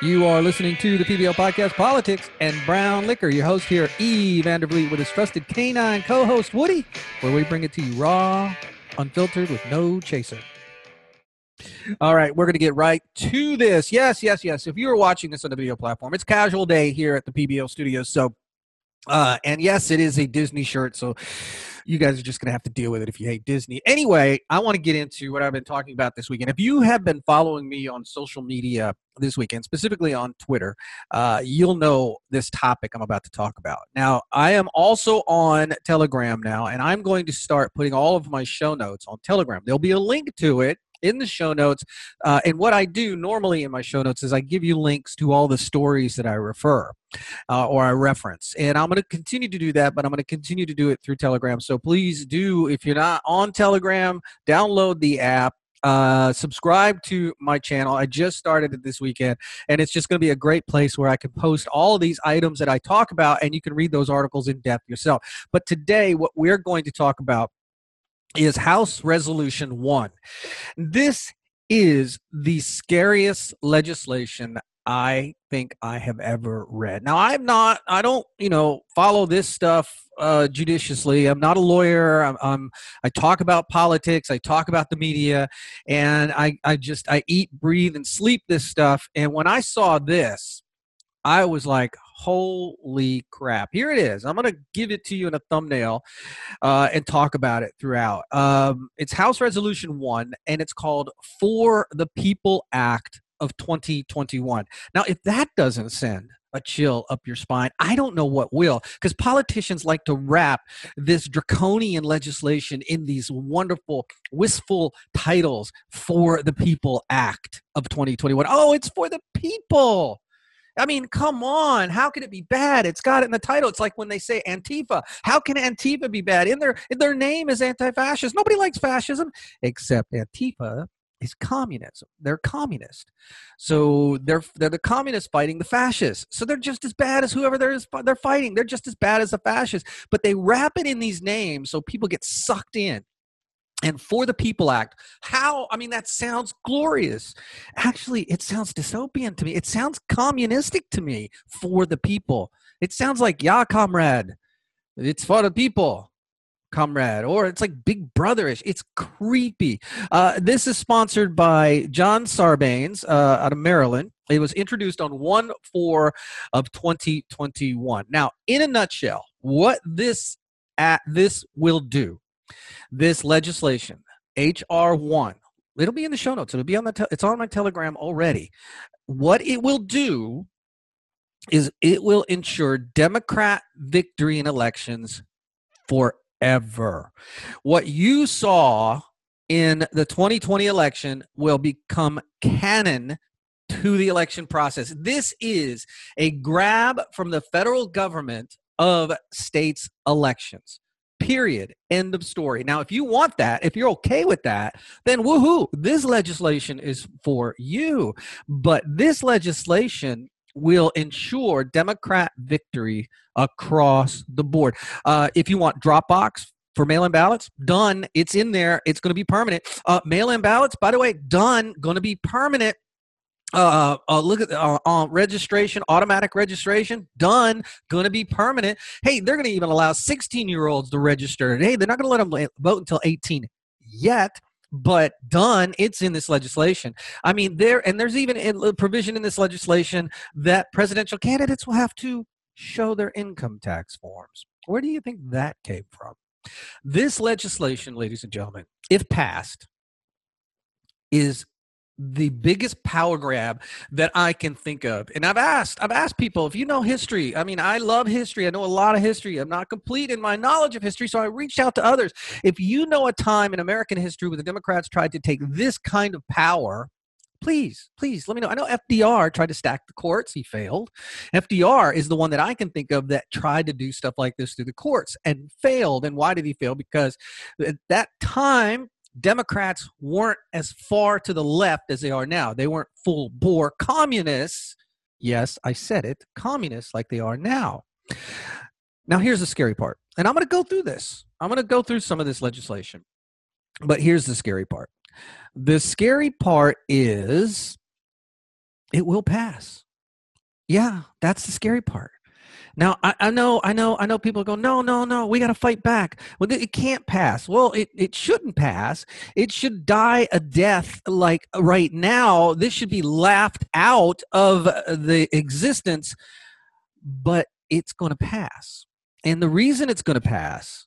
You are listening to the PBL Podcast Politics and Brown Liquor. Your host here, E. Vandervliet, with his trusted canine co host, Woody, where we bring it to you raw, unfiltered, with no chaser. All right, we're going to get right to this. Yes, yes, yes. If you are watching this on the video platform, it's casual day here at the PBL studios. So, uh, and yes, it is a Disney shirt. So, you guys are just going to have to deal with it if you hate Disney. Anyway, I want to get into what I've been talking about this weekend. If you have been following me on social media this weekend, specifically on Twitter, uh, you'll know this topic I'm about to talk about. Now, I am also on Telegram now, and I'm going to start putting all of my show notes on Telegram. There'll be a link to it in the show notes. Uh, and what I do normally in my show notes is I give you links to all the stories that I refer uh, or I reference. And I'm going to continue to do that, but I'm going to continue to do it through Telegram. So please do, if you're not on Telegram, download the app. Uh, subscribe to my channel. I just started it this weekend, and it's just going to be a great place where I can post all these items that I talk about, and you can read those articles in depth yourself. But today, what we're going to talk about is House Resolution 1. This is the scariest legislation I think I have ever read. Now, I'm not, I don't, you know, follow this stuff uh, judiciously. I'm not a lawyer. I'm, I'm, i talk about politics. I talk about the media, and I, I just, I eat, breathe, and sleep this stuff. And when I saw this, I was like, holy crap. Here it is. I'm going to give it to you in a thumbnail uh, and talk about it throughout. Um, it's House Resolution 1, and it's called For the People Act of 2021. Now, if that doesn't send a chill up your spine. I don't know what will, because politicians like to wrap this draconian legislation in these wonderful, wistful titles for the People Act of 2021. Oh, it's for the people. I mean, come on. How can it be bad? It's got it in the title. It's like when they say Antifa. How can Antifa be bad? In their in their name is anti-fascist. Nobody likes fascism except Antifa is communism. They're communist. So they're they're the communists fighting the fascists. So they're just as bad as whoever they're they're fighting. They're just as bad as the fascists. But they wrap it in these names so people get sucked in and for the people act how i mean that sounds glorious. Actually it sounds dystopian to me. It sounds communistic to me for the people. It sounds like yeah comrade it's for the people comrade or it's like big brotherish. It's creepy. Uh, this is sponsored by john sarbanes uh, out of maryland. It was introduced on 1 4 of 2021 now in a nutshell what this at this will do this legislation, HR one, it'll be in the show notes. It'll be on the. Te- it's on my Telegram already. What it will do is it will ensure Democrat victory in elections forever. What you saw in the 2020 election will become canon to the election process. This is a grab from the federal government of states' elections. Period. End of story. Now, if you want that, if you're okay with that, then woohoo, this legislation is for you. But this legislation will ensure Democrat victory across the board. Uh, if you want Dropbox for mail-in ballots, done. It's in there. It's going to be permanent. Uh, mail-in ballots, by the way, done. Going to be permanent uh, uh, look at uh, uh, registration, automatic registration, done. Going to be permanent. Hey, they're going to even allow 16 year olds to register. Hey, they're not going to let them vote until 18 yet, but done. It's in this legislation. I mean, there and there's even a provision in this legislation that presidential candidates will have to show their income tax forms. Where do you think that came from? This legislation, ladies and gentlemen, if passed, is the biggest power grab that I can think of. And I've asked, I've asked people if you know history. I mean, I love history. I know a lot of history. I'm not complete in my knowledge of history, so I reached out to others. If you know a time in American history where the Democrats tried to take this kind of power, please, please let me know. I know FDR tried to stack the courts, he failed. FDR is the one that I can think of that tried to do stuff like this through the courts and failed. And why did he fail? Because at that time, Democrats weren't as far to the left as they are now. They weren't full bore communists. Yes, I said it, communists like they are now. Now, here's the scary part. And I'm going to go through this. I'm going to go through some of this legislation. But here's the scary part. The scary part is it will pass. Yeah, that's the scary part. Now I, I, know, I know, I know. People go, no, no, no. We got to fight back. Well, it can't pass. Well, it it shouldn't pass. It should die a death like right now. This should be laughed out of uh, the existence, but it's going to pass. And the reason it's going to pass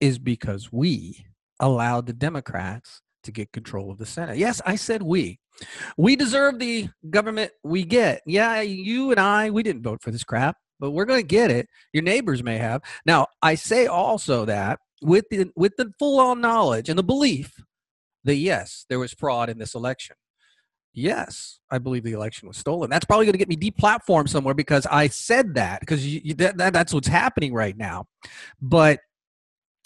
is because we allowed the Democrats to get control of the Senate. Yes, I said we. We deserve the government we get. Yeah, you and I, we didn't vote for this crap but we're going to get it. Your neighbors may have. Now, I say also that with the with the full on knowledge and the belief that yes, there was fraud in this election. Yes, I believe the election was stolen. That's probably going to get me deplatformed somewhere because I said that because you, you, that, that, that's what's happening right now. But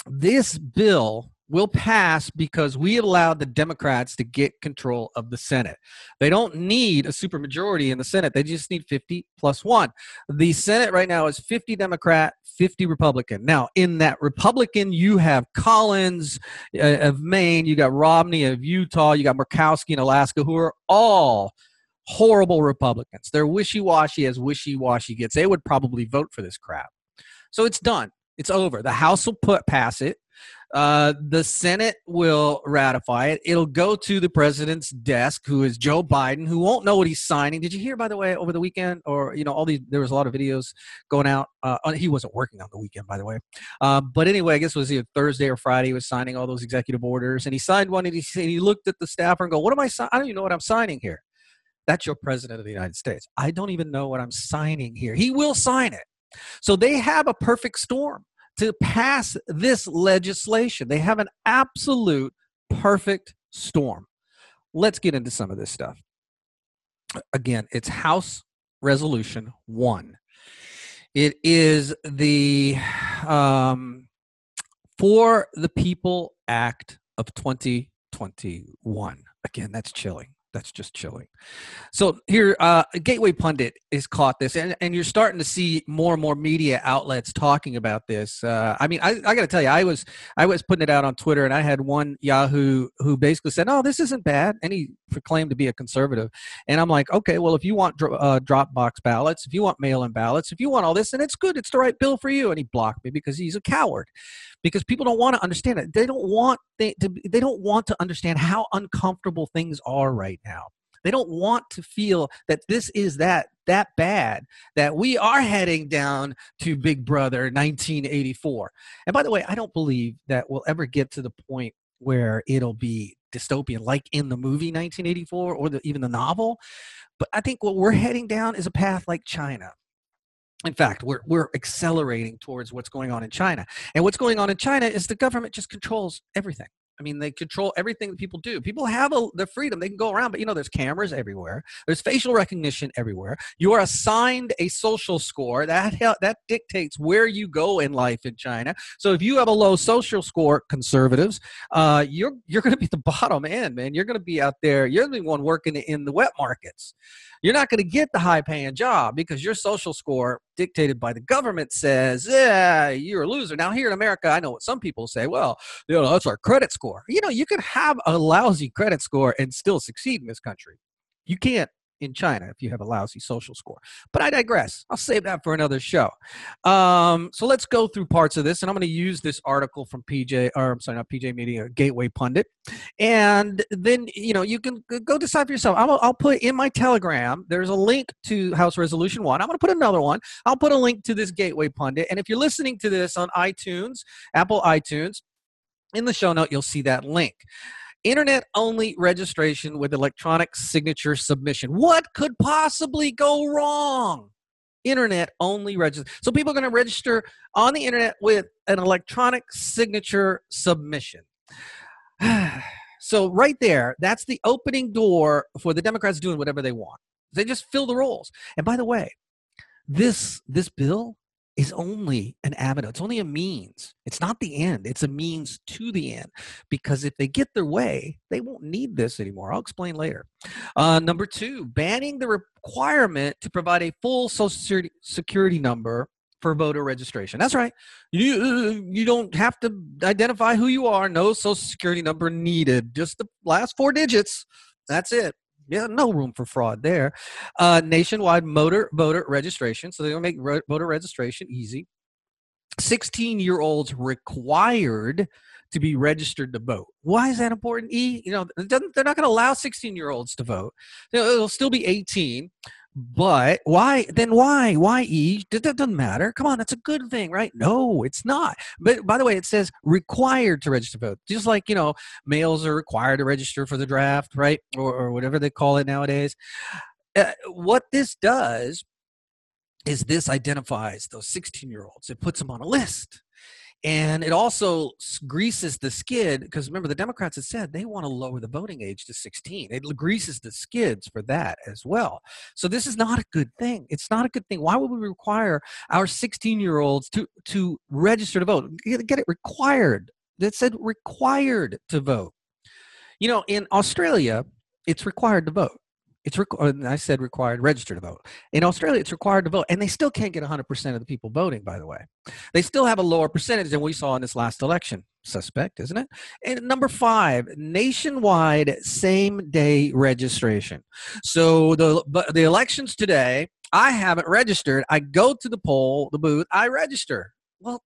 this bill will pass because we allowed the Democrats to get control of the Senate. They don't need a supermajority in the Senate. They just need 50 plus one. The Senate right now is 50 Democrat, 50 Republican. Now, in that Republican, you have Collins uh, of Maine, you got Romney of Utah, you got Murkowski in Alaska, who are all horrible Republicans. They're wishy washy as wishy washy gets. They would probably vote for this crap. So it's done. It's over. The House will put pass it. Uh, the Senate will ratify it. It'll go to the president's desk, who is Joe Biden, who won't know what he's signing. Did you hear, by the way, over the weekend, or you know, all these? There was a lot of videos going out. Uh, he wasn't working on the weekend, by the way. Uh, but anyway, I guess it was either Thursday or Friday. He was signing all those executive orders, and he signed one, and he, and he looked at the staffer and go, "What am I? Si- I don't even know what I'm signing here." That's your president of the United States. I don't even know what I'm signing here. He will sign it. So they have a perfect storm to pass this legislation. They have an absolute perfect storm. Let's get into some of this stuff. Again, it's House Resolution 1. It is the um, For the People Act of 2021. Again, that's chilling that's just chilling. So here, uh, Gateway Pundit is caught this, and, and you're starting to see more and more media outlets talking about this. Uh, I mean, I, I got to tell you, I was I was putting it out on Twitter, and I had one Yahoo who basically said, "Oh, this isn't bad," and he proclaimed to be a conservative. And I'm like, okay, well, if you want uh, Dropbox ballots, if you want mail-in ballots, if you want all this, and it's good, it's the right bill for you. And he blocked me because he's a coward, because people don't want to understand it. They don't want they to, they don't want to understand how uncomfortable things are right now. They don't want to feel that this is that that bad that we are heading down to Big Brother 1984. And by the way, I don't believe that we'll ever get to the point where it'll be dystopian like in the movie 1984 or the, even the novel. But I think what we're heading down is a path like China. In fact, we're, we're accelerating towards what's going on in China. And what's going on in China is the government just controls everything. I mean, they control everything that people do. People have a, the freedom; they can go around, but you know, there's cameras everywhere. There's facial recognition everywhere. You are assigned a social score that that dictates where you go in life in China. So if you have a low social score, conservatives, uh, you're you're going to be the bottom end, man. You're going to be out there. You're the one working in the wet markets you're not going to get the high paying job because your social score dictated by the government says, yeah, you're a loser. Now, here in America, I know what some people say, well, you know, that's our credit score. You know, you can have a lousy credit score and still succeed in this country. You can't in China if you have a lousy social score. But I digress. I'll save that for another show. Um, so let's go through parts of this, and I'm going to use this article from PJ, or I'm sorry, not PJ Media, Gateway Pundit, and then you know you can go decide for yourself. I'll, I'll put in my Telegram. There's a link to House Resolution One. I'm going to put another one. I'll put a link to this Gateway Pundit, and if you're listening to this on iTunes, Apple iTunes. In the show note, you'll see that link internet only registration with electronic signature submission. What could possibly go wrong? Internet only register. So people are going to register on the internet with an electronic signature submission. so right there, that's the opening door for the Democrats doing whatever they want. They just fill the rolls. And by the way, this this bill is only an avenue. It's only a means. It's not the end. It's a means to the end. Because if they get their way, they won't need this anymore. I'll explain later. Uh, number two, banning the requirement to provide a full social security number for voter registration. That's right. You you don't have to identify who you are. No social security number needed. Just the last four digits. That's it. Yeah, no room for fraud there. Uh, nationwide motor voter registration. So they're to make ro- voter registration easy. 16 year olds required to be registered to vote. Why is that important? E, you know, they're not going to allow 16 year olds to vote. It'll still be 18. But why? Then why? Why E? That doesn't matter. Come on, that's a good thing, right? No, it's not. But by the way, it says required to register vote. Just like you know, males are required to register for the draft, right, or, or whatever they call it nowadays. Uh, what this does is this identifies those 16 year olds. It puts them on a list and it also greases the skid because remember the democrats had said they want to lower the voting age to 16 it greases the skids for that as well. So this is not a good thing. It's not a good thing. Why would we require our 16 year olds to to register to vote? Get it required. That said required to vote. You know in australia it's required to vote it's required. Uh, I said required register to vote. In Australia, it's required to vote, and they still can't get 100% of the people voting. By the way, they still have a lower percentage than we saw in this last election. Suspect, isn't it? And number five, nationwide same day registration. So the the elections today, I haven't registered. I go to the poll, the booth, I register. Well,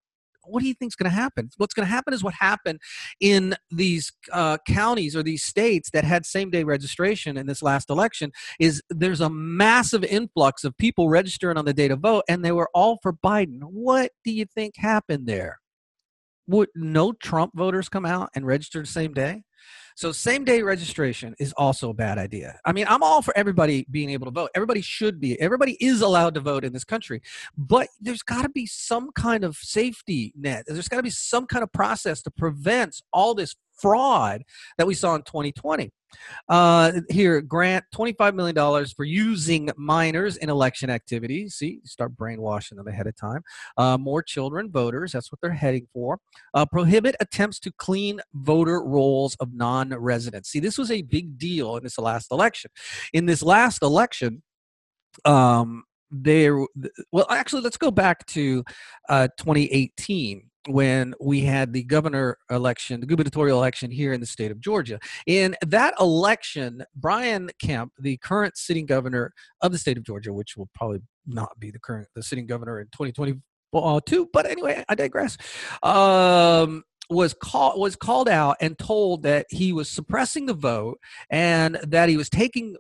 what do you think is going to happen? What's going to happen is what happened in these uh, counties or these states that had same day registration in this last election is there's a massive influx of people registering on the day to vote and they were all for Biden. What do you think happened there? Would no Trump voters come out and register the same day? So same day registration is also a bad idea. I mean, I'm all for everybody being able to vote. Everybody should be. Everybody is allowed to vote in this country. But there's got to be some kind of safety net. There's got to be some kind of process to prevent all this fraud that we saw in 2020. Uh, here, grant $25 million for using minors in election activities. See, start brainwashing them ahead of time. Uh, more children, voters, that's what they're heading for. Uh, prohibit attempts to clean voter rolls of non residents. See, this was a big deal in this last election. In this last election, um, there well actually let's go back to uh, 2018 when we had the governor election, the gubernatorial election here in the state of Georgia. In that election, Brian Kemp, the current sitting governor of the state of Georgia, which will probably not be the current the sitting governor in 2022, but anyway, I digress. Um, was called was called out and told that he was suppressing the vote and that he was taking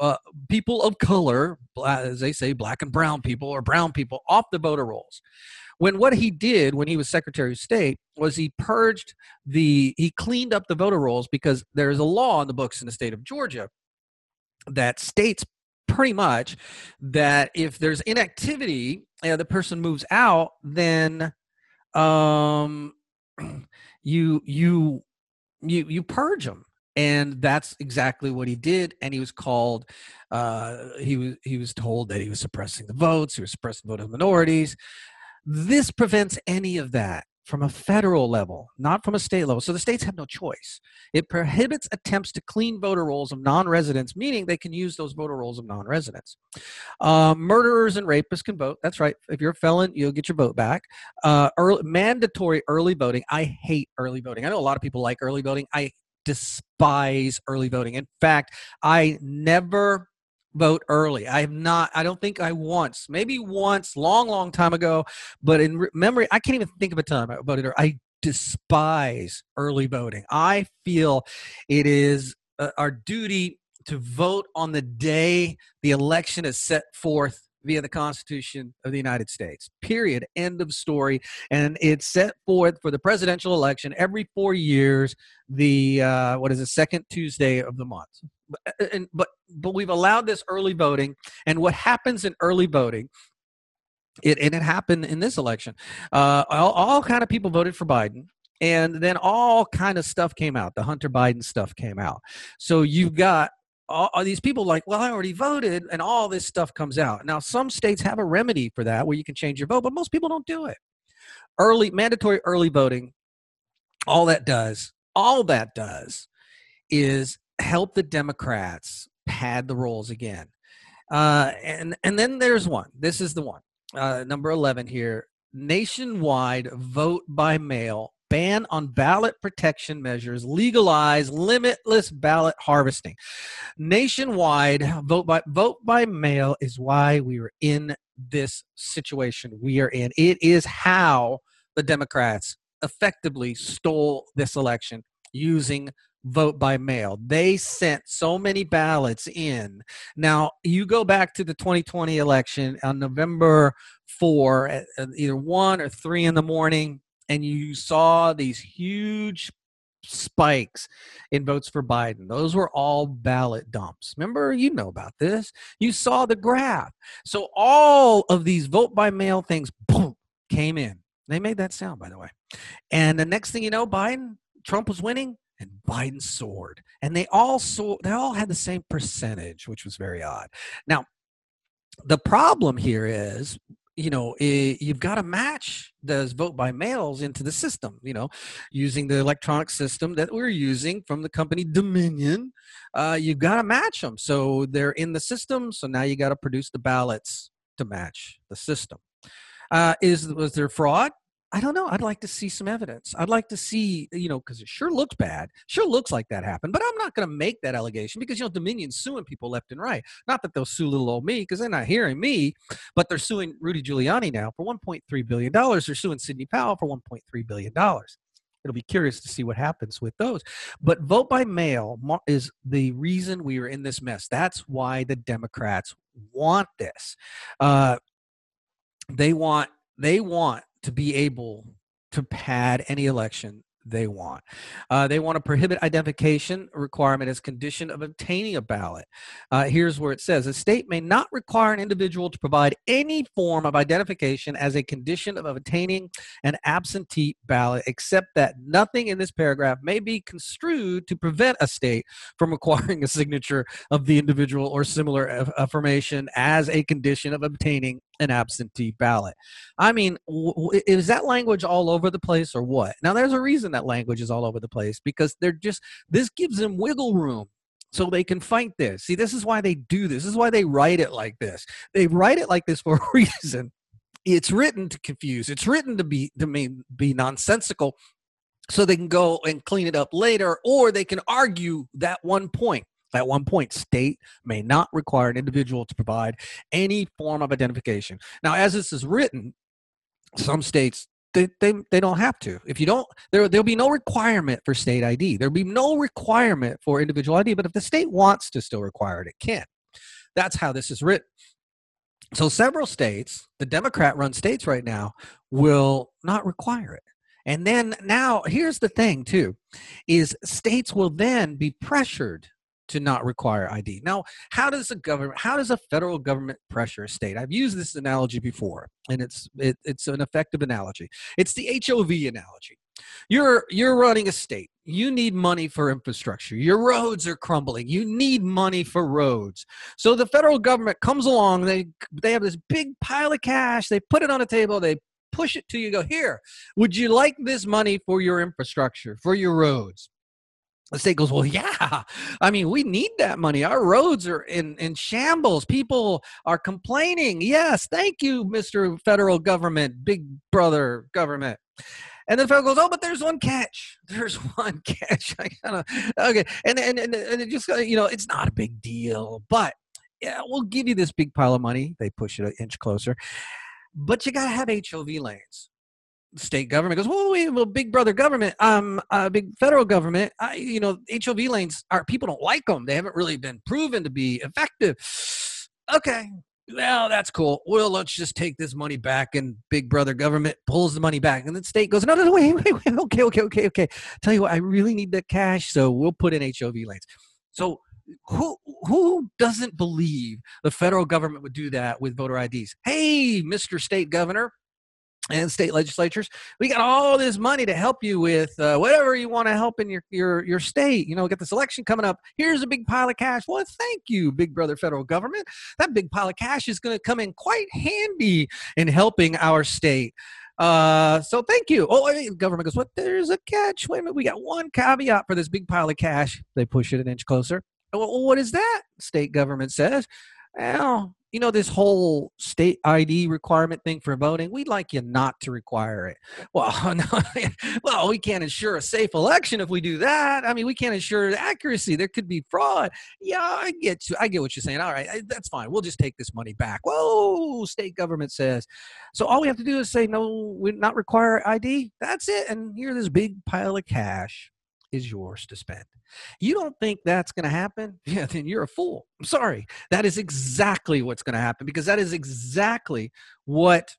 uh, people of color, as they say, black and brown people or brown people, off the voter rolls when what he did when he was Secretary of State was he purged the he cleaned up the voter rolls because there is a law in the books in the state of Georgia that states pretty much that if there's inactivity and the person moves out then um you you you you purge them and that's exactly what he did. And he was called uh, he was he was told that he was suppressing the votes he was suppressing the vote of minorities this prevents any of that from a federal level, not from a state level. So the states have no choice. It prohibits attempts to clean voter rolls of non residents, meaning they can use those voter rolls of non residents. Uh, murderers and rapists can vote. That's right. If you're a felon, you'll get your vote back. Uh, early, mandatory early voting. I hate early voting. I know a lot of people like early voting. I despise early voting. In fact, I never vote early. I have not, I don't think I once, maybe once, long, long time ago, but in memory, I can't even think of a time I voted early. I despise early voting. I feel it is uh, our duty to vote on the day the election is set forth via the Constitution of the United States. Period. End of story. And it's set forth for the presidential election every four years. The uh, what is the second Tuesday of the month. Uh, and but but we've allowed this early voting, and what happens in early voting it and it happened in this election. Uh, all, all kind of people voted for Biden, and then all kind of stuff came out. The Hunter Biden stuff came out. So you've got all, all, these people like, well, I already voted, and all this stuff comes out. Now, some states have a remedy for that where you can change your vote, but most people don't do it. Early mandatory early voting, all that does, all that does, is help the Democrats pad the rolls again. Uh, and and then there's one. This is the one. Uh, number eleven here. Nationwide vote by mail ban on ballot protection measures, legalize limitless ballot harvesting. Nationwide, vote by vote by mail is why we are in this situation we are in. It is how the Democrats effectively stole this election using vote by mail. They sent so many ballots in. Now, you go back to the 2020 election on November 4, at either 1 or 3 in the morning, and you saw these huge spikes in votes for Biden. Those were all ballot dumps. Remember, you know about this. You saw the graph. So all of these vote by mail things, boom, came in. They made that sound, by the way. And the next thing you know, Biden, Trump was winning and Biden soared. And they all saw, they all had the same percentage, which was very odd. Now, the problem here is you know it, you've got to match those vote by mails into the system you know using the electronic system that we're using from the company dominion uh, you've got to match them so they're in the system so now you got to produce the ballots to match the system. Uh, is was there fraud I don't know. I'd like to see some evidence. I'd like to see, you know, because it sure looks bad. Sure looks like that happened. But I'm not going to make that allegation because, you know, Dominion's suing people left and right. Not that they'll sue little old me because they're not hearing me, but they're suing Rudy Giuliani now for $1.3 billion. They're suing Sidney Powell for $1.3 billion. It'll be curious to see what happens with those. But vote by mail is the reason we are in this mess. That's why the Democrats want this. Uh, they want they want to be able to pad any election they want. Uh, they want to prohibit identification requirement as condition of obtaining a ballot. Uh, here's where it says: a state may not require an individual to provide any form of identification as a condition of obtaining an absentee ballot, except that nothing in this paragraph may be construed to prevent a state from requiring a signature of the individual or similar affirmation as a condition of obtaining an absentee ballot. I mean, w- is that language all over the place or what? Now, there's a reason that language is all over the place because they're just, this gives them wiggle room so they can fight this. See, this is why they do this. This is why they write it like this. They write it like this for a reason. It's written to confuse. It's written to be to be, be nonsensical so they can go and clean it up later or they can argue that one point at one point, state may not require an individual to provide any form of identification. Now, as this is written, some states they, they, they don't have to. If you don't, there, there'll be no requirement for state ID. There'll be no requirement for individual ID, but if the state wants to still require it, it can. That's how this is written. So several states, the Democrat run states right now, will not require it. And then now here's the thing too, is states will then be pressured to not require ID. Now, how does a government, how does a federal government pressure a state? I've used this analogy before, and it's it, it's an effective analogy. It's the HOV analogy. You're you're running a state. You need money for infrastructure. Your roads are crumbling. You need money for roads. So the federal government comes along. They they have this big pile of cash. They put it on a table. They push it to you. Go here. Would you like this money for your infrastructure for your roads? The state goes, well, yeah. I mean, we need that money. Our roads are in, in shambles. People are complaining. Yes, thank you, Mr. Federal Government, Big Brother Government. And then federal goes, oh, but there's one catch. There's one catch. I gotta, okay. And, and, and, and it just, uh, you know, it's not a big deal, but yeah, we'll give you this big pile of money. They push it an inch closer. But you got to have HOV lanes state government goes, well, we well, big brother government, um, uh, big federal government, I, you know, HOV lanes are people don't like them. They haven't really been proven to be effective. Okay, well, that's cool. Well, let's just take this money back, and Big Brother government pulls the money back, and the state goes, no, no, no, wait, wait, wait, okay, okay, okay, okay. Tell you what, I really need the cash, so we'll put in HOV lanes. So who who doesn't believe the federal government would do that with voter IDs? Hey, Mr. State Governor, and state legislatures. We got all this money to help you with uh, whatever you want to help in your, your your state. You know, get this election coming up. Here's a big pile of cash. Well, thank you, big brother federal government. That big pile of cash is going to come in quite handy in helping our state. Uh, so thank you. Oh, the government goes, what? There's a catch. Wait a minute. We got one caveat for this big pile of cash. They push it an inch closer. Well, what is that? State government says. Well, you know, this whole state ID requirement thing for voting, we'd like you not to require it. Well, no, well, we can't ensure a safe election if we do that. I mean, we can't ensure accuracy. There could be fraud. Yeah, I get you. I get what you're saying. All right, that's fine. We'll just take this money back. Whoa, state government says. So all we have to do is say no, we not require ID. That's it. And here, this big pile of cash is yours to spend. You don't think that's going to happen? Yeah, then you're a fool. I'm sorry. That is exactly what's going to happen because that is exactly what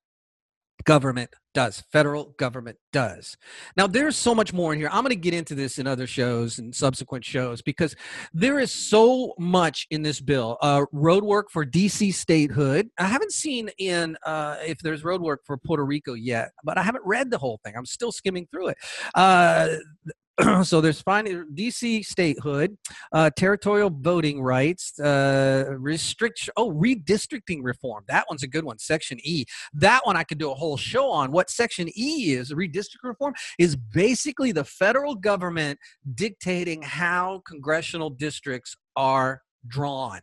government does federal government does now there's so much more in here i'm going to get into this in other shows and subsequent shows because there is so much in this bill uh, road work for dc statehood i haven't seen in uh, if there's road work for puerto rico yet but i haven't read the whole thing i'm still skimming through it uh, so there's finding DC statehood, uh, territorial voting rights, uh, restriction. Oh, redistricting reform. That one's a good one. Section E. That one I could do a whole show on. What Section E is, redistricting reform, is basically the federal government dictating how congressional districts are drawn.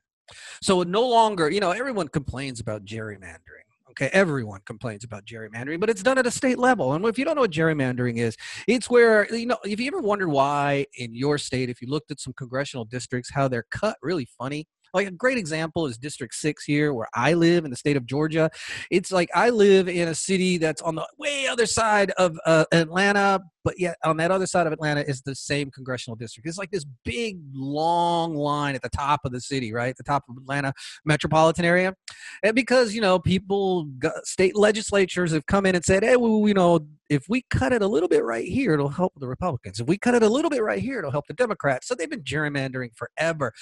So no longer, you know, everyone complains about gerrymandering. Okay, everyone complains about gerrymandering, but it's done at a state level. And if you don't know what gerrymandering is, it's where, you know, if you ever wondered why in your state, if you looked at some congressional districts, how they're cut really funny, like a great example is District 6 here, where I live in the state of Georgia. It's like I live in a city that's on the way other side of uh, Atlanta, but yet on that other side of Atlanta is the same congressional district. It's like this big, long line at the top of the city, right? The top of Atlanta metropolitan area. And because, you know, people, state legislatures have come in and said, hey, well, you know, if we cut it a little bit right here, it'll help the Republicans. If we cut it a little bit right here, it'll help the Democrats. So they've been gerrymandering forever.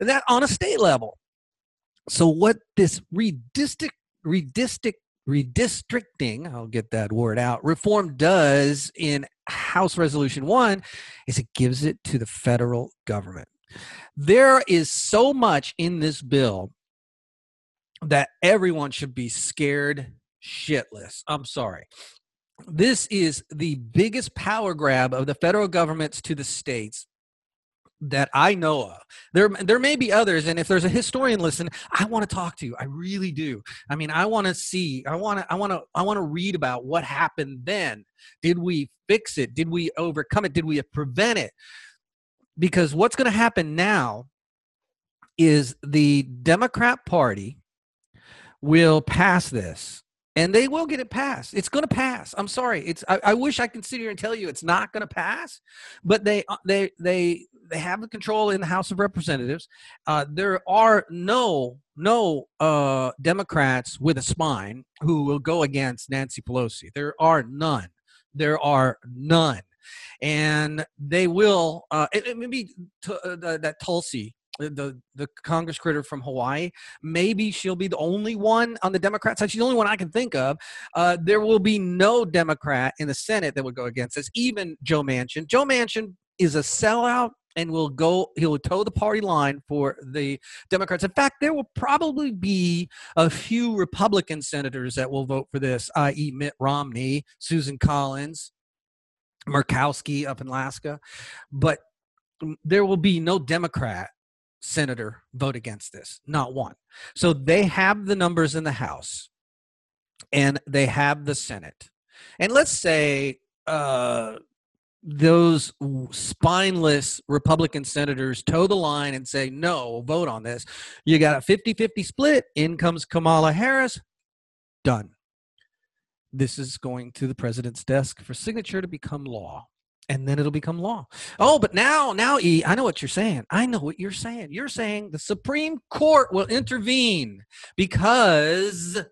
And that on a state level. So what this redistrict, redistrict, redistricting, I'll get that word out, reform does in House Resolution 1 is it gives it to the federal government. There is so much in this bill that everyone should be scared shitless. I'm sorry this is the biggest power grab of the federal governments to the states that I know of. There, there may be others, and if there's a historian listen, I want to talk to you. I really do. I mean, I want to see. I want to. I want to. I want to read about what happened then. Did we fix it? Did we overcome it? Did we prevent it? Because what's going to happen now is the Democrat Party will pass this and they will get it passed. It's going to pass. I'm sorry. It's. I, I, wish I could sit here and tell you it's not going to pass, but they uh, they they they have the control in the House of Representatives. Uh, there are no no uh, Democrats with a spine who will go against Nancy Pelosi. There are none. There are none, and they will. Uh, it, it maybe t- uh, that Tulsi the the Congress critter from Hawaii. Maybe she'll be the only one on the Democrat side. She's the only one I can think of. Uh, there will be no Democrat in the Senate that would go against this. Even Joe Manchin. Joe Manchin is a sellout and will go he'll toe the party line for the democrats in fact there will probably be a few republican senators that will vote for this i.e mitt romney susan collins murkowski up in alaska but there will be no democrat senator vote against this, not one. So they have the numbers in the House and they have the Senate. And let's say uh, those spineless Republican senators toe the line and say, no, vote on this. You got a 50 50 split. In comes Kamala Harris. Done. This is going to the president's desk for signature to become law and then it'll become law. Oh, but now, now, E, I know what you're saying. I know what you're saying. You're saying the Supreme Court will intervene because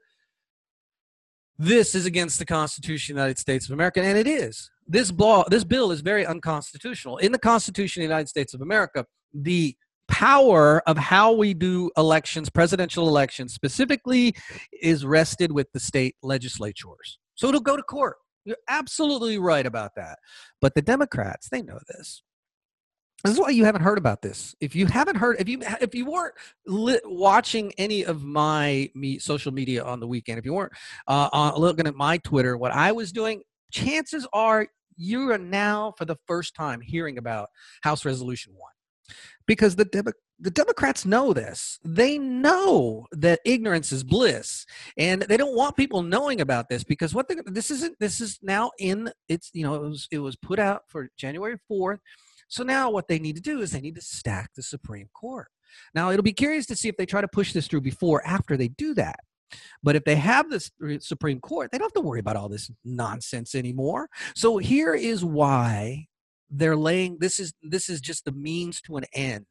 this is against the Constitution of the United States of America, and it is. This law, this bill is very unconstitutional. In the Constitution of the United States of America, the power of how we do elections, presidential elections specifically, is rested with the state legislatures. So it'll go to court. You're absolutely right about that. But the Democrats, they know this. This is why you haven't heard about this. If you haven't heard, if you if you weren't li- watching any of my me, social media on the weekend, if you weren't uh, looking at my Twitter, what I was doing, chances are you are now for the first time hearing about House Resolution One because the Demo- the Democrats know this. They know that ignorance is bliss, and they don't want people knowing about this because what this isn't. This is now in it's you know it was it was put out for January fourth. So now what they need to do is they need to stack the Supreme Court. Now it'll be curious to see if they try to push this through before after they do that. But if they have the Supreme Court, they don't have to worry about all this nonsense anymore. So here is why they're laying this is this is just the means to an end.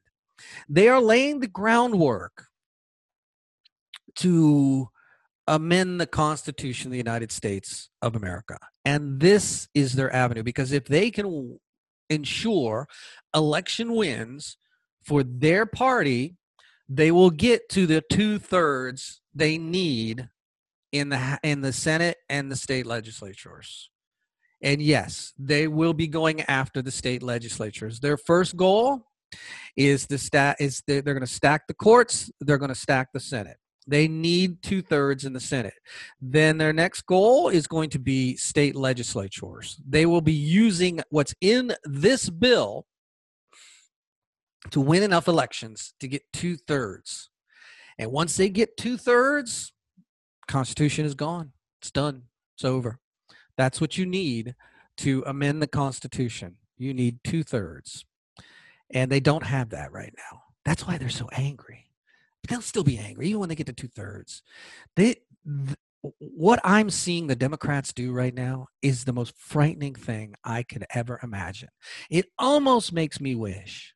They are laying the groundwork to amend the Constitution of the United States of America. And this is their avenue because if they can ensure election wins for their party, they will get to the two thirds they need in the in the Senate and the state legislatures. And yes, they will be going after the state legislatures. Their first goal is the stat is they're, they're going to stack the courts. They're going to stack the Senate. They need two thirds in the Senate. Then their next goal is going to be state legislatures. They will be using what's in this bill to win enough elections to get two thirds. And once they get two thirds, Constitution is gone. It's done. It's over. That's what you need to amend the Constitution. You need two thirds. And they don't have that right now. That's why they're so angry. They'll still be angry even when they get to two thirds. They, th- what I'm seeing the Democrats do right now is the most frightening thing I could ever imagine. It almost makes me wish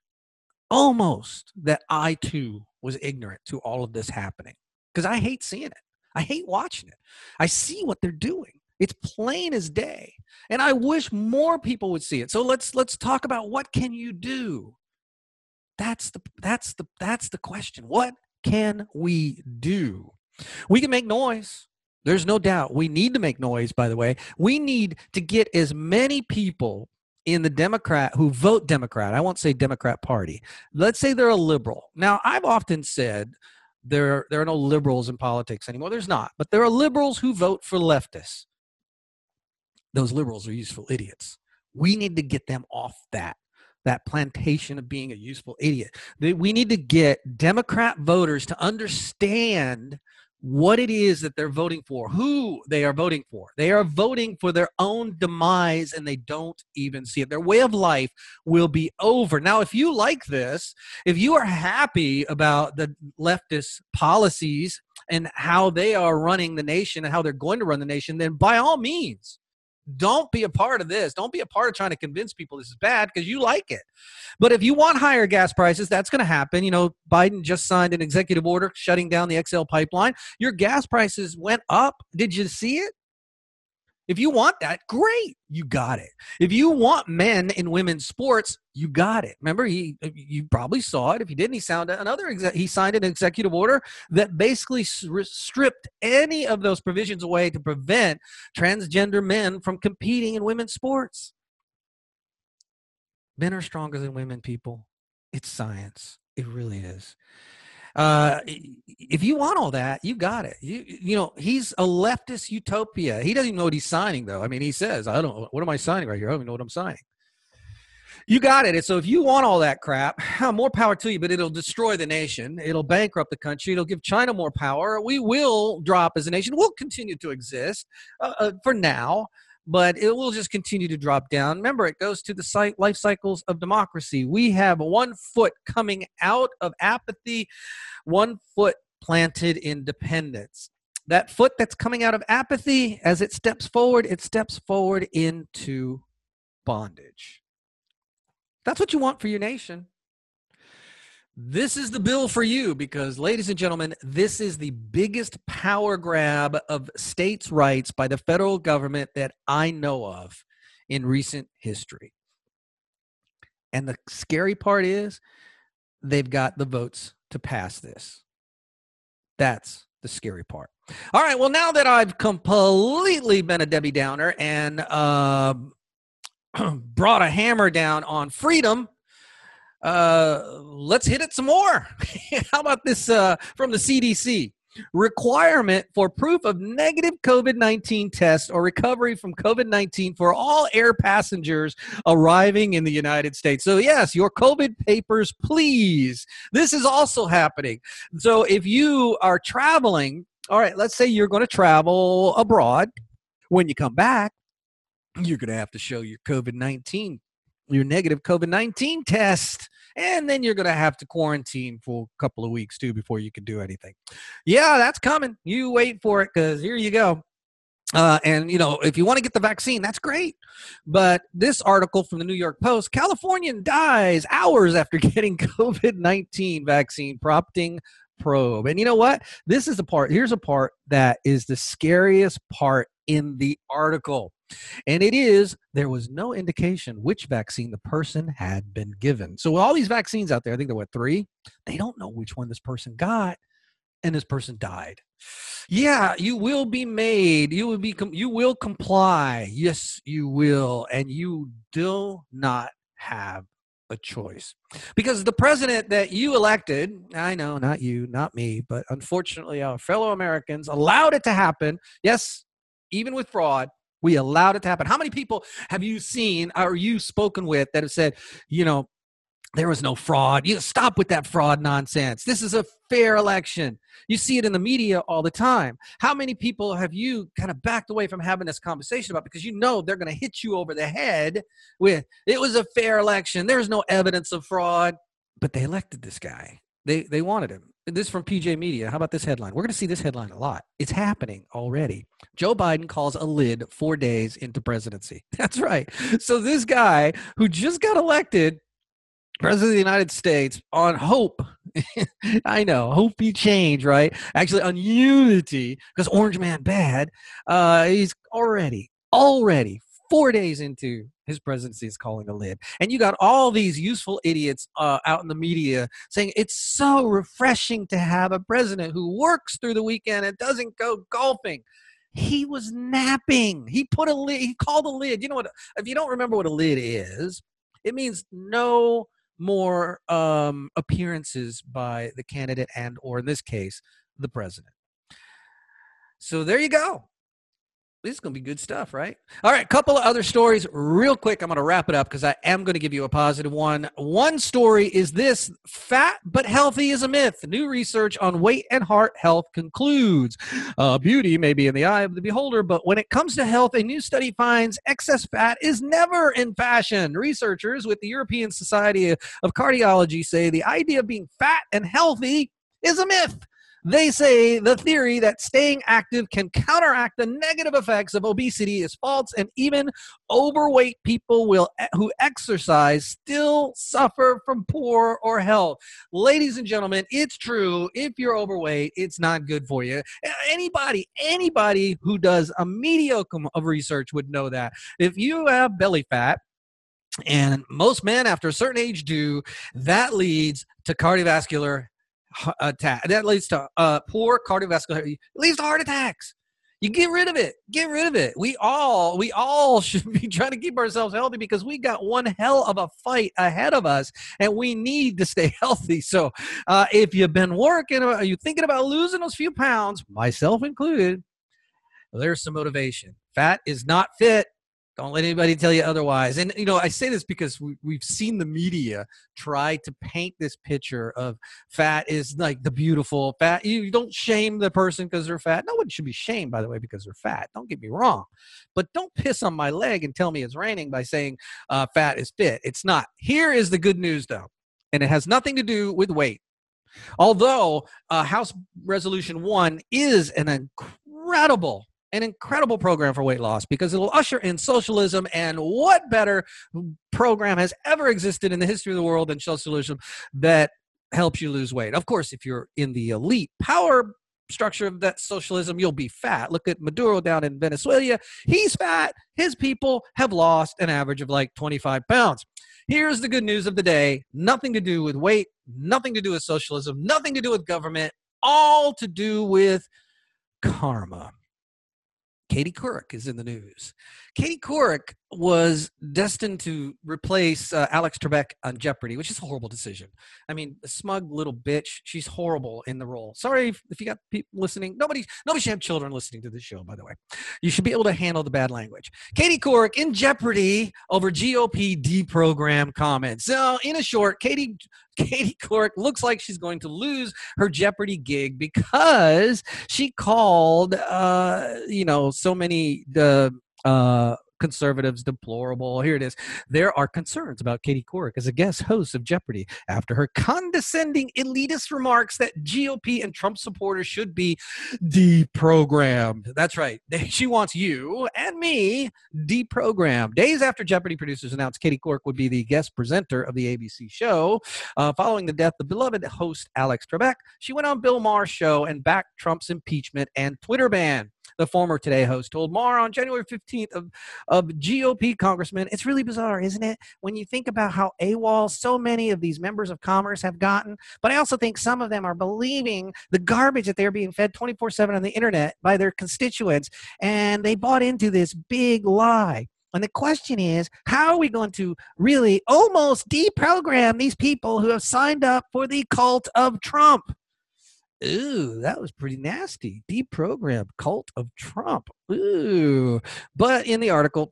almost that I too was ignorant to all of this happening because I hate seeing it. I hate watching it. I see what they're doing. It's plain as day. And I wish more people would see it. So let's let's talk about what can you do? That's the that's the that's the question. What can we do? We can make noise. There's no doubt. We need to make noise, by the way. We need to get as many people in the Democrat who vote Democrat, I won't say Democrat Party. Let's say they're a liberal. Now, I've often said there there are no liberals in politics anymore. There's not, but there are liberals who vote for leftists. Those liberals are useful idiots. We need to get them off that that plantation of being a useful idiot. We need to get Democrat voters to understand what it is that they're voting for, who they are voting for. They are voting for their own demise and they don't even see it. Their way of life will be over. Now, if you like this, if you are happy about the leftist policies and how they are running the nation and how they're going to run the nation, then by all means, don't be a part of this. Don't be a part of trying to convince people this is bad because you like it. But if you want higher gas prices, that's going to happen. You know, Biden just signed an executive order shutting down the XL pipeline. Your gas prices went up. Did you see it? If you want that, great, you got it. If you want men in women's sports, you got it. Remember, he uh, you probably saw it. If you didn't, he signed another. he signed an executive order that basically stripped any of those provisions away to prevent transgender men from competing in women's sports. Men are stronger than women. People, it's science. It really is. Uh, if you want all that, you got it. You you know he's a leftist utopia. He doesn't even know what he's signing though. I mean, he says, "I don't. What am I signing right here? I don't even know what I'm signing." You got it. And So if you want all that crap, more power to you. But it'll destroy the nation. It'll bankrupt the country. It'll give China more power. We will drop as a nation. We'll continue to exist uh, uh, for now but it will just continue to drop down. Remember, it goes to the life cycles of democracy. We have one foot coming out of apathy, one foot planted in dependence. That foot that's coming out of apathy, as it steps forward, it steps forward into bondage. That's what you want for your nation. This is the bill for you because, ladies and gentlemen, this is the biggest power grab of states' rights by the federal government that I know of in recent history. And the scary part is they've got the votes to pass this. That's the scary part. All right. Well, now that I've completely been a Debbie Downer and uh, brought a hammer down on freedom, uh, let's hit it some more. How about this uh, from the CDC? requirement for proof of negative COVID 19 test or recovery from COVID 19 for all air passengers arriving in the United States. So, yes, your COVID papers, please. This is also happening. So, if you are traveling, all right, let's say you're going to travel abroad. When you come back, you're going to have to show your COVID 19, your negative COVID 19 test and then you're going to have to quarantine for a couple of weeks too before you can do anything. Yeah, that's coming. You wait for it because here you go. Uh, and you know, if you want to get the vaccine, that's great. But this article from the New York Post: Californian dies hours after getting COVID nineteen vaccine, prompting probe. And you know what? This is the part. Here's a part that is the scariest part in the article. And it is, there was no indication which vaccine the person had been given. So, with all these vaccines out there, I think there were three, they don't know which one this person got, and this person died. Yeah, you will be made. You will be. You will comply. Yes, you will, and you do not have a choice because the president that you elected i know not you not me but unfortunately our fellow americans allowed it to happen yes even with fraud we allowed it to happen. How many people have you seen or you spoken with that have said, you know, there was no fraud. You stop with that fraud nonsense. This is a fair election. You see it in the media all the time. How many people have you kind of backed away from having this conversation about because you know they're going to hit you over the head with it was a fair election. There's no evidence of fraud, but they elected this guy. They they wanted him. This from PJ Media. How about this headline? We're going to see this headline a lot. It's happening already. Joe Biden calls a lid four days into presidency. That's right. So this guy who just got elected president of the United States on hope. I know, hope he change, right? Actually, on unity, because Orange Man bad. Uh, he's already, already four days into his presidency is calling a lid. And you got all these useful idiots uh, out in the media saying it's so refreshing to have a president who works through the weekend and doesn't go golfing. He was napping. He put a lid, he called a lid. You know what? If you don't remember what a lid is, it means no more um, appearances by the candidate and or in this case the president so there you go this is going to be good stuff, right? All right, couple of other stories real quick. I'm going to wrap it up because I am going to give you a positive one. One story is this fat but healthy is a myth. New research on weight and heart health concludes. Uh, beauty may be in the eye of the beholder, but when it comes to health, a new study finds excess fat is never in fashion. Researchers with the European Society of Cardiology say the idea of being fat and healthy is a myth. They say the theory that staying active can counteract the negative effects of obesity is false, and even overweight people will who exercise still suffer from poor or health. Ladies and gentlemen, it's true. If you're overweight, it's not good for you. Anybody, anybody who does a mediocre of research would know that. If you have belly fat, and most men after a certain age do, that leads to cardiovascular attack. That leads to uh, poor cardiovascular. It leads to heart attacks. You get rid of it. Get rid of it. We all we all should be trying to keep ourselves healthy because we got one hell of a fight ahead of us, and we need to stay healthy. So, uh, if you've been working, are you thinking about losing those few pounds, myself included? there's some motivation. Fat is not fit. Don't let anybody tell you otherwise. And, you know, I say this because we, we've seen the media try to paint this picture of fat is like the beautiful fat. You don't shame the person because they're fat. No one should be shamed, by the way, because they're fat. Don't get me wrong. But don't piss on my leg and tell me it's raining by saying uh, fat is fit. It's not. Here is the good news, though, and it has nothing to do with weight. Although uh, House Resolution 1 is an incredible an incredible program for weight loss because it'll usher in socialism. And what better program has ever existed in the history of the world than socialism that helps you lose weight? Of course, if you're in the elite power structure of that socialism, you'll be fat. Look at Maduro down in Venezuela. He's fat. His people have lost an average of like 25 pounds. Here's the good news of the day nothing to do with weight, nothing to do with socialism, nothing to do with government, all to do with karma. Katie Couric is in the news. Katie Couric was destined to replace uh, Alex Trebek on Jeopardy, which is a horrible decision. I mean, a smug little bitch. She's horrible in the role. Sorry if, if you got people listening. Nobody, nobody should have children listening to this show. By the way, you should be able to handle the bad language. Katie Couric in Jeopardy over GOP deprogram comments. So, in a short, Katie Katie Couric looks like she's going to lose her Jeopardy gig because she called, uh, you know, so many the. Uh, conservatives deplorable. Here it is. There are concerns about Katie Couric as a guest host of Jeopardy after her condescending elitist remarks that GOP and Trump supporters should be deprogrammed. That's right. She wants you and me deprogrammed. Days after Jeopardy producers announced Katie Couric would be the guest presenter of the ABC show, uh, following the death of beloved host Alex Trebek, she went on Bill Maher's show and backed Trump's impeachment and Twitter ban the former Today host, told Maher on January 15th of, of GOP congressmen. It's really bizarre, isn't it? When you think about how AWOL so many of these members of Congress have gotten. But I also think some of them are believing the garbage that they're being fed 24 7 on the internet by their constituents. And they bought into this big lie. And the question is, how are we going to really almost deprogram these people who have signed up for the cult of Trump? Ooh, that was pretty nasty. Deprogrammed cult of Trump. Ooh. But in the article,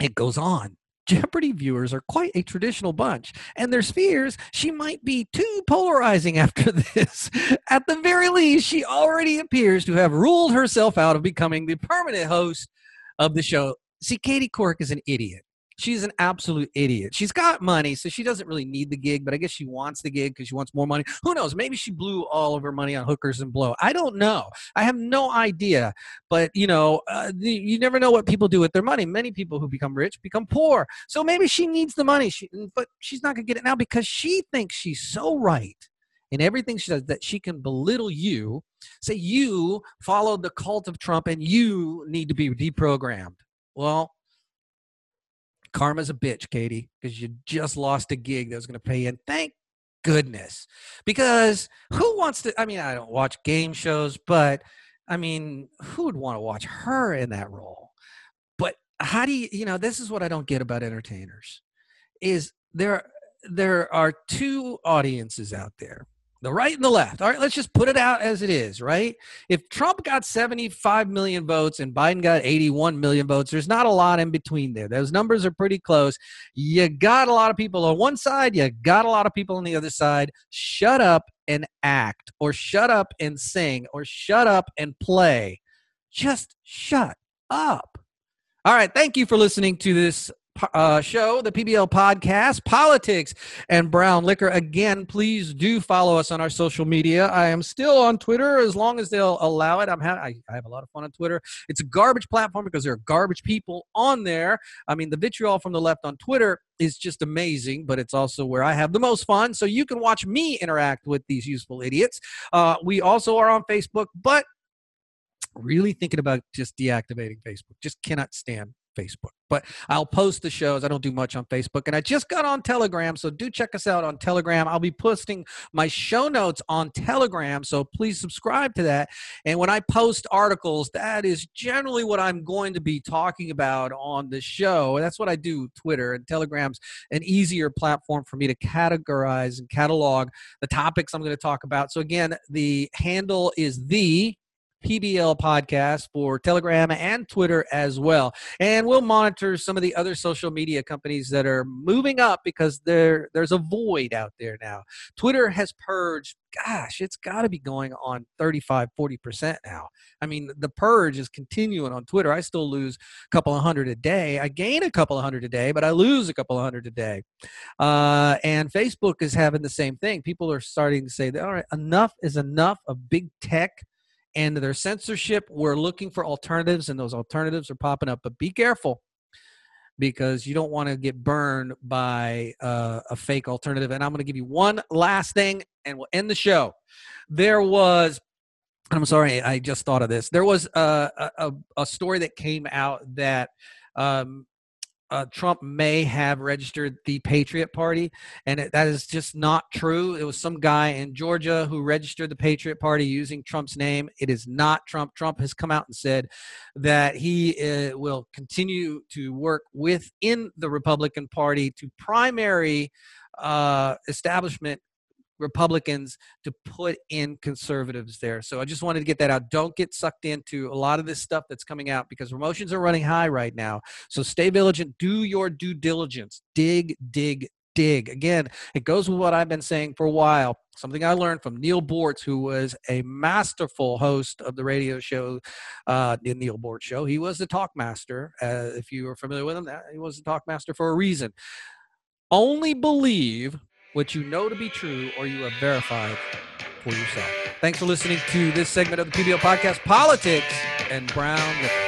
it goes on. Jeopardy viewers are quite a traditional bunch, and there's fears she might be too polarizing after this. At the very least, she already appears to have ruled herself out of becoming the permanent host of the show. See, Katie Couric is an idiot she's an absolute idiot. She's got money, so she doesn't really need the gig, but I guess she wants the gig because she wants more money. Who knows? Maybe she blew all of her money on hookers and blow. I don't know. I have no idea. But, you know, uh, the, you never know what people do with their money. Many people who become rich become poor. So maybe she needs the money, she, but she's not going to get it now because she thinks she's so right in everything she does that she can belittle you, say you followed the cult of Trump and you need to be deprogrammed. Well, Karma's a bitch, Katie, because you just lost a gig that was going to pay. And thank goodness. Because who wants to? I mean, I don't watch game shows, but I mean, who would want to watch her in that role? But how do you, you know, this is what I don't get about entertainers is there there are two audiences out there the right and the left. All right, let's just put it out as it is, right? If Trump got 75 million votes and Biden got 81 million votes, there's not a lot in between there. Those numbers are pretty close. You got a lot of people on one side, you got a lot of people on the other side. Shut up and act, or shut up and sing, or shut up and play. Just shut up. All right, thank you for listening to this uh, show, the PBL podcast, politics and brown liquor. Again, please do follow us on our social media. I am still on Twitter as long as they'll allow it. I'm ha- I, I have a lot of fun on Twitter. It's a garbage platform because there are garbage people on there. I mean, the vitriol from the left on Twitter is just amazing, but it's also where I have the most fun. So you can watch me interact with these useful idiots. Uh, we also are on Facebook, but really thinking about just deactivating Facebook. Just cannot stand Facebook. But I'll post the shows. I don't do much on Facebook. And I just got on Telegram. So do check us out on Telegram. I'll be posting my show notes on Telegram. So please subscribe to that. And when I post articles, that is generally what I'm going to be talking about on the show. That's what I do, Twitter. And Telegram's an easier platform for me to categorize and catalog the topics I'm going to talk about. So again, the handle is the PBL podcast for Telegram and Twitter as well. And we'll monitor some of the other social media companies that are moving up because there there's a void out there now. Twitter has purged gosh, it's got to be going on 35, 40% now. I mean, the purge is continuing on Twitter. I still lose a couple of hundred a day. I gain a couple of hundred a day, but I lose a couple of hundred a day. Uh, and Facebook is having the same thing. People are starting to say, all right, enough is enough of big tech and their censorship. We're looking for alternatives, and those alternatives are popping up. But be careful because you don't want to get burned by uh, a fake alternative. And I'm going to give you one last thing, and we'll end the show. There was. I'm sorry, I just thought of this. There was a, a, a story that came out that um, uh, Trump may have registered the Patriot Party, and it, that is just not true. It was some guy in Georgia who registered the Patriot Party using Trump's name. It is not Trump. Trump has come out and said that he uh, will continue to work within the Republican Party to primary uh, establishment Republicans to put in conservatives there. So I just wanted to get that out. Don't get sucked into a lot of this stuff that's coming out because emotions are running high right now. So stay vigilant. Do your due diligence. Dig, dig, dig. Again, it goes with what I've been saying for a while. Something I learned from Neil Boortz, who was a masterful host of the radio show, uh, the Neil Boortz show. He was the talk master. Uh, if you are familiar with him, he was the talk master for a reason. Only believe what you know to be true or you have verified for yourself. Thanks for listening to this segment of the PBL podcast, Politics and Brown.